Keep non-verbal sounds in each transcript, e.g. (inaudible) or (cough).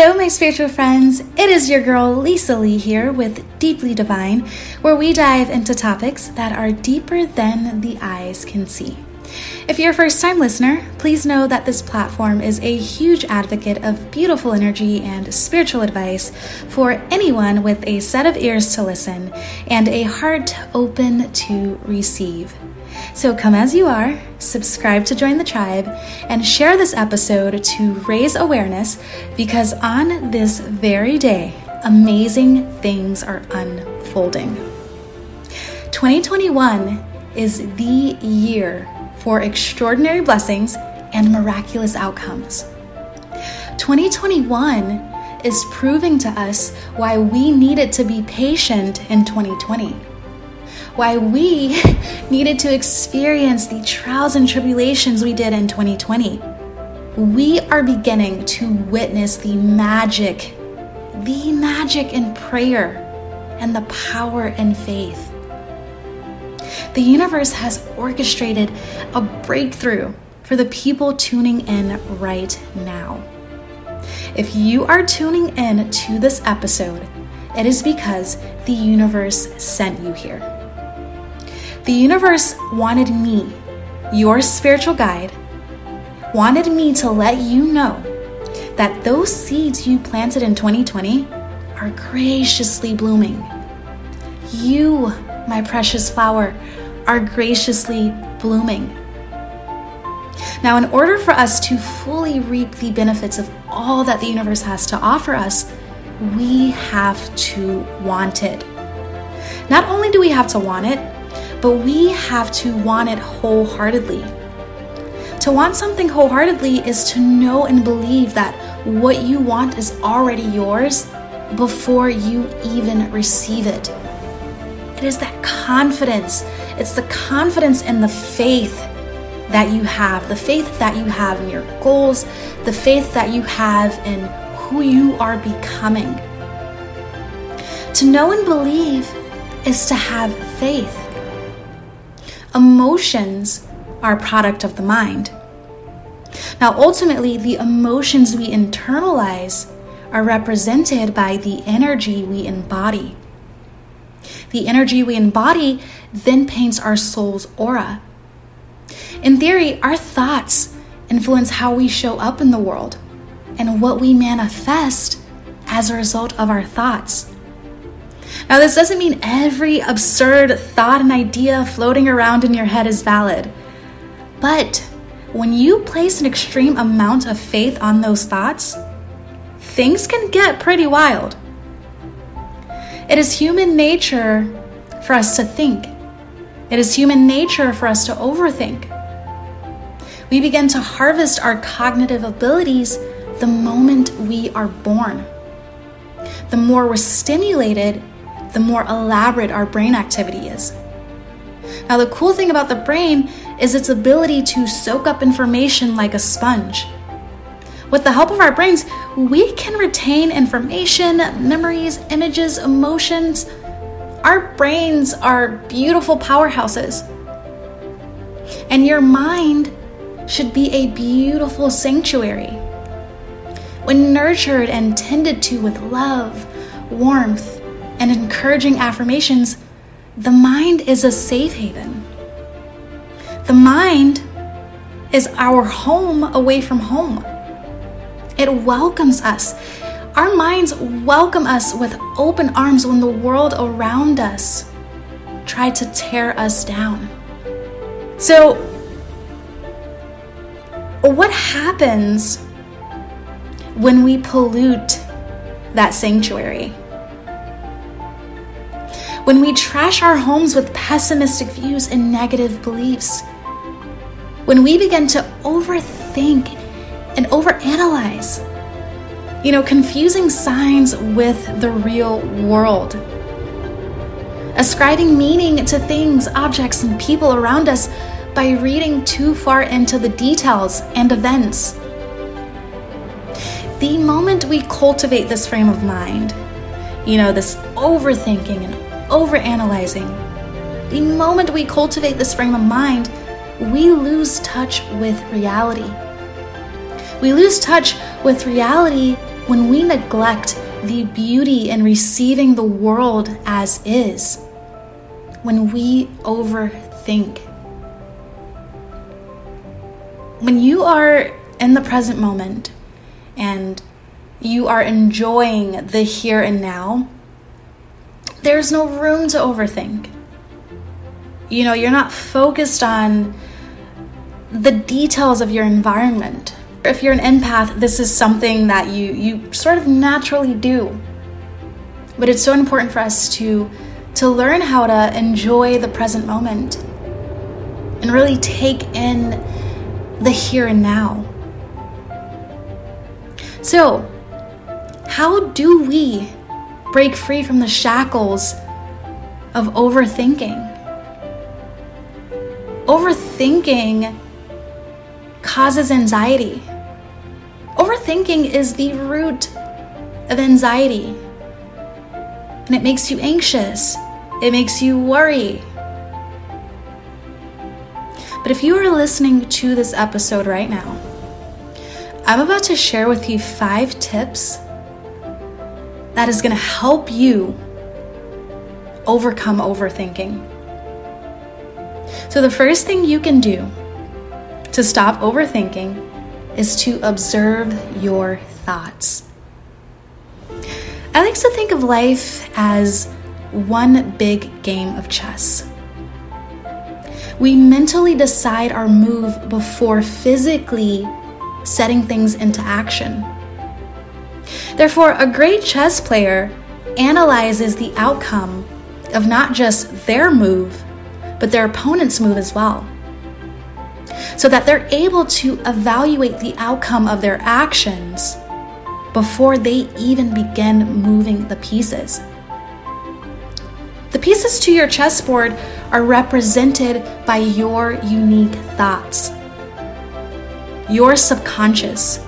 Hello, my spiritual friends. It is your girl Lisa Lee here with Deeply Divine, where we dive into topics that are deeper than the eyes can see. If you're a first time listener, please know that this platform is a huge advocate of beautiful energy and spiritual advice for anyone with a set of ears to listen and a heart open to receive. So come as you are, subscribe to join the tribe, and share this episode to raise awareness because on this very day, amazing things are unfolding. 2021 is the year for extraordinary blessings and miraculous outcomes. 2021 is proving to us why we needed to be patient in 2020 why we (laughs) needed to experience the trials and tribulations we did in 2020. We are beginning to witness the magic, the magic in prayer and the power in faith. The universe has orchestrated a breakthrough for the people tuning in right now. If you are tuning in to this episode, it is because the universe sent you here. The universe wanted me, your spiritual guide, wanted me to let you know that those seeds you planted in 2020 are graciously blooming. You, my precious flower, are graciously blooming. Now, in order for us to fully reap the benefits of all that the universe has to offer us, we have to want it. Not only do we have to want it, but we have to want it wholeheartedly. To want something wholeheartedly is to know and believe that what you want is already yours before you even receive it. It is that confidence. It's the confidence and the faith that you have, the faith that you have in your goals, the faith that you have in who you are becoming. To know and believe is to have faith. Emotions are a product of the mind. Now, ultimately, the emotions we internalize are represented by the energy we embody. The energy we embody then paints our soul's aura. In theory, our thoughts influence how we show up in the world and what we manifest as a result of our thoughts. Now, this doesn't mean every absurd thought and idea floating around in your head is valid. But when you place an extreme amount of faith on those thoughts, things can get pretty wild. It is human nature for us to think, it is human nature for us to overthink. We begin to harvest our cognitive abilities the moment we are born. The more we're stimulated the more elaborate our brain activity is. Now, the cool thing about the brain is its ability to soak up information like a sponge. With the help of our brains, we can retain information, memories, images, emotions. Our brains are beautiful powerhouses. And your mind should be a beautiful sanctuary. When nurtured and tended to with love, warmth, and encouraging affirmations, the mind is a safe haven. The mind is our home away from home. It welcomes us. Our minds welcome us with open arms when the world around us tried to tear us down. So, what happens when we pollute that sanctuary? When we trash our homes with pessimistic views and negative beliefs, when we begin to overthink and overanalyze, you know, confusing signs with the real world, ascribing meaning to things, objects, and people around us by reading too far into the details and events. The moment we cultivate this frame of mind, you know, this overthinking and overanalyzing. The moment we cultivate this frame of mind, we lose touch with reality. We lose touch with reality when we neglect the beauty in receiving the world as is, when we overthink. When you are in the present moment and you are enjoying the here and now, there's no room to overthink. You know, you're not focused on the details of your environment. If you're an empath, this is something that you you sort of naturally do. But it's so important for us to to learn how to enjoy the present moment and really take in the here and now. So, how do we break free from the shackles of overthinking? Overthinking causes anxiety. Overthinking is the root of anxiety. And it makes you anxious, it makes you worry. But if you are listening to this episode right now, I'm about to share with you five tips that is going to help you overcome overthinking. So, the first thing you can do to stop overthinking is to observe your thoughts. I like to think of life as one big game of chess. We mentally decide our move before physically setting things into action. Therefore, a great chess player analyzes the outcome of not just their move, but their opponent's move as well so that they're able to evaluate the outcome of their actions before they even begin moving the pieces. The pieces to your chessboard are represented by your unique thoughts, your subconscious.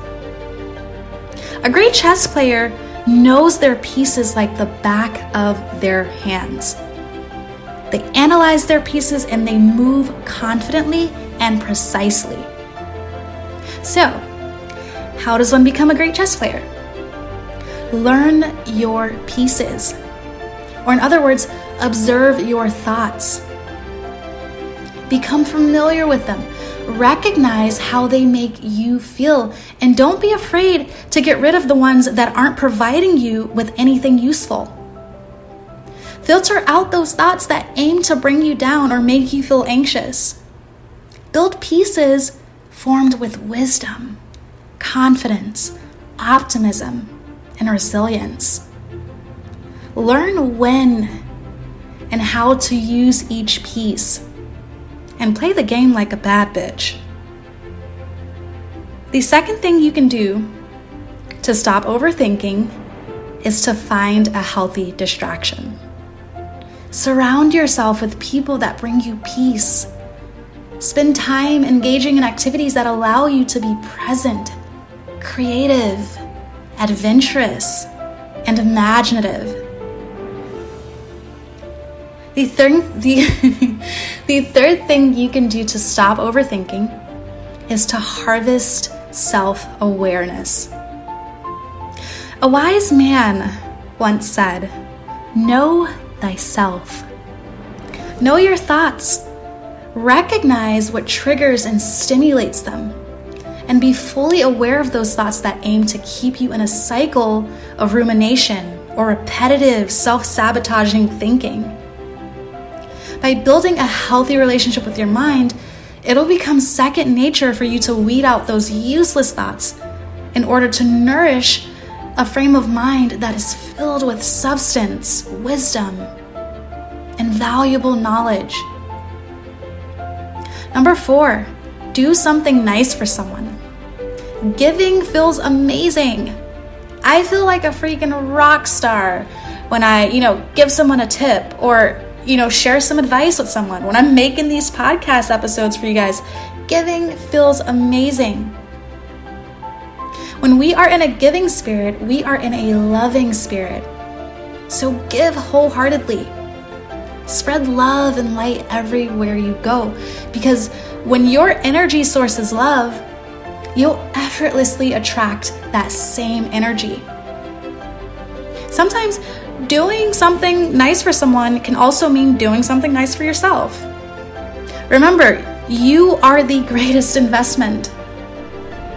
A great chess player knows their pieces like the back of their hands. They analyze their pieces and they move confidently and precisely. So, how does one become a great chess player? Learn your pieces. Or, in other words, observe your thoughts. Become familiar with them. Recognize how they make you feel. And don't be afraid to get rid of the ones that aren't providing you with anything useful. Filter out those thoughts that aim to bring you down or make you feel anxious. Build pieces formed with wisdom, confidence, optimism, and resilience. Learn when and how to use each piece, and play the game like a bad bitch. The second thing you can do to stop overthinking is to find a healthy distraction. Surround yourself with people that bring you peace Spend time engaging in activities that allow you to be present, creative, adventurous, and imaginative. The third, the, (laughs) the third thing you can do to stop overthinking is to harvest self awareness. A wise man once said, Know thyself. Know your thoughts Recognize what triggers and stimulates them, and be fully aware of those thoughts that aim to keep you in a cycle of rumination or repetitive, self sabotaging thinking. By building a healthy relationship with your mind, it'll become second nature for you to weed out those useless thoughts in order to nourish a frame of mind that is filled with substance, wisdom, and valuable knowledge. Number four, do something nice for someone. Giving feels amazing. I feel like a freaking rock star when I, you know, give someone a tip or, you know, share some advice with someone. When I'm making these podcast episodes for you guys, giving feels amazing. When we are in a giving spirit, we are in a loving spirit. So give wholeheartedly. Spread love and light everywhere you go because when your energy source is love, you'll effortlessly attract that same energy. Sometimes doing something nice for someone can also mean doing something nice for yourself. Remember, you are the greatest investment.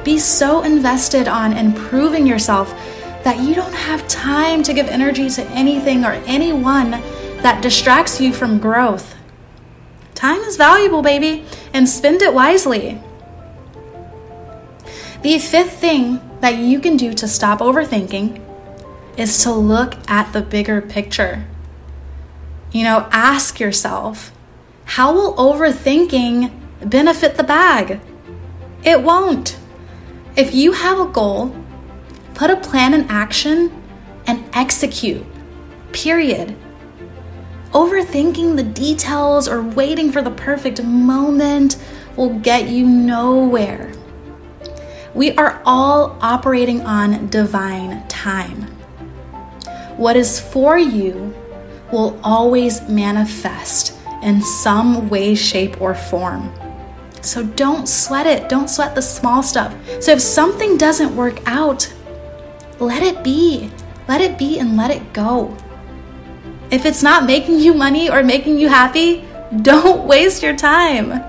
Be so invested on improving yourself that you don't have time to give energy to anything or anyone that distracts you from growth. Time is valuable, baby, and spend it wisely. The fifth thing that you can do to stop overthinking is to look at the bigger picture. You know, ask yourself, how will overthinking benefit the bag? It won't. If you have a goal, put a plan in action and execute. Period. Overthinking the details or waiting for the perfect moment will get you nowhere. We are all operating on divine time. What is for you will always manifest in some way, shape, or form. So don't sweat it. Don't sweat the small stuff. So if something doesn't work out, let it be. Let it be and let it go. If it's not making you money or making you happy, (laughs) don't waste your time.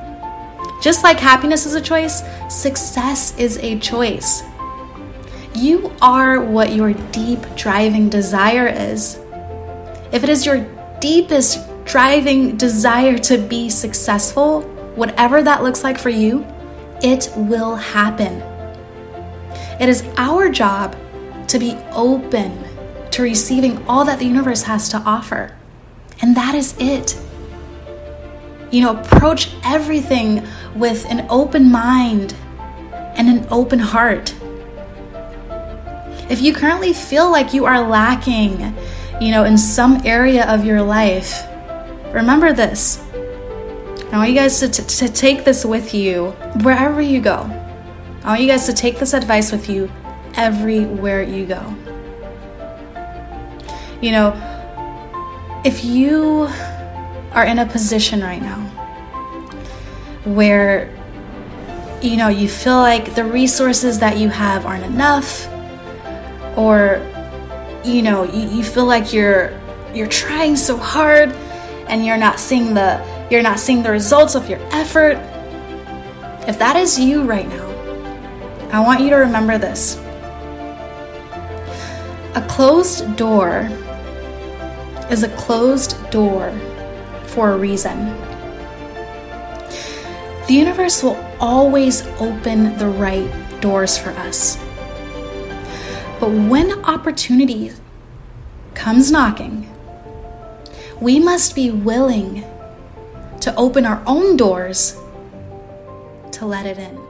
Just like happiness is a choice, success is a choice. You are what your deep driving desire is. If it is your deepest driving desire to be successful, whatever that looks like for you, it will happen. It is our job to be open to receiving all that the universe has to offer. And that is it. You know, approach everything with an open mind and an open heart. If you currently feel like you are lacking, you know, in some area of your life, remember this. I want you guys to, t- to take this with you wherever you go. I want you guys to take this advice with you everywhere you go. You know, if you are in a position right now where you know you feel like the resources that you have aren't enough or you know you, you feel like you're you're trying so hard and you're not seeing the you're not seeing the results of your effort if that is you right now i want you to remember this a closed door is a closed door for a reason. The universe will always open the right doors for us. But when opportunity comes knocking, we must be willing to open our own doors to let it in.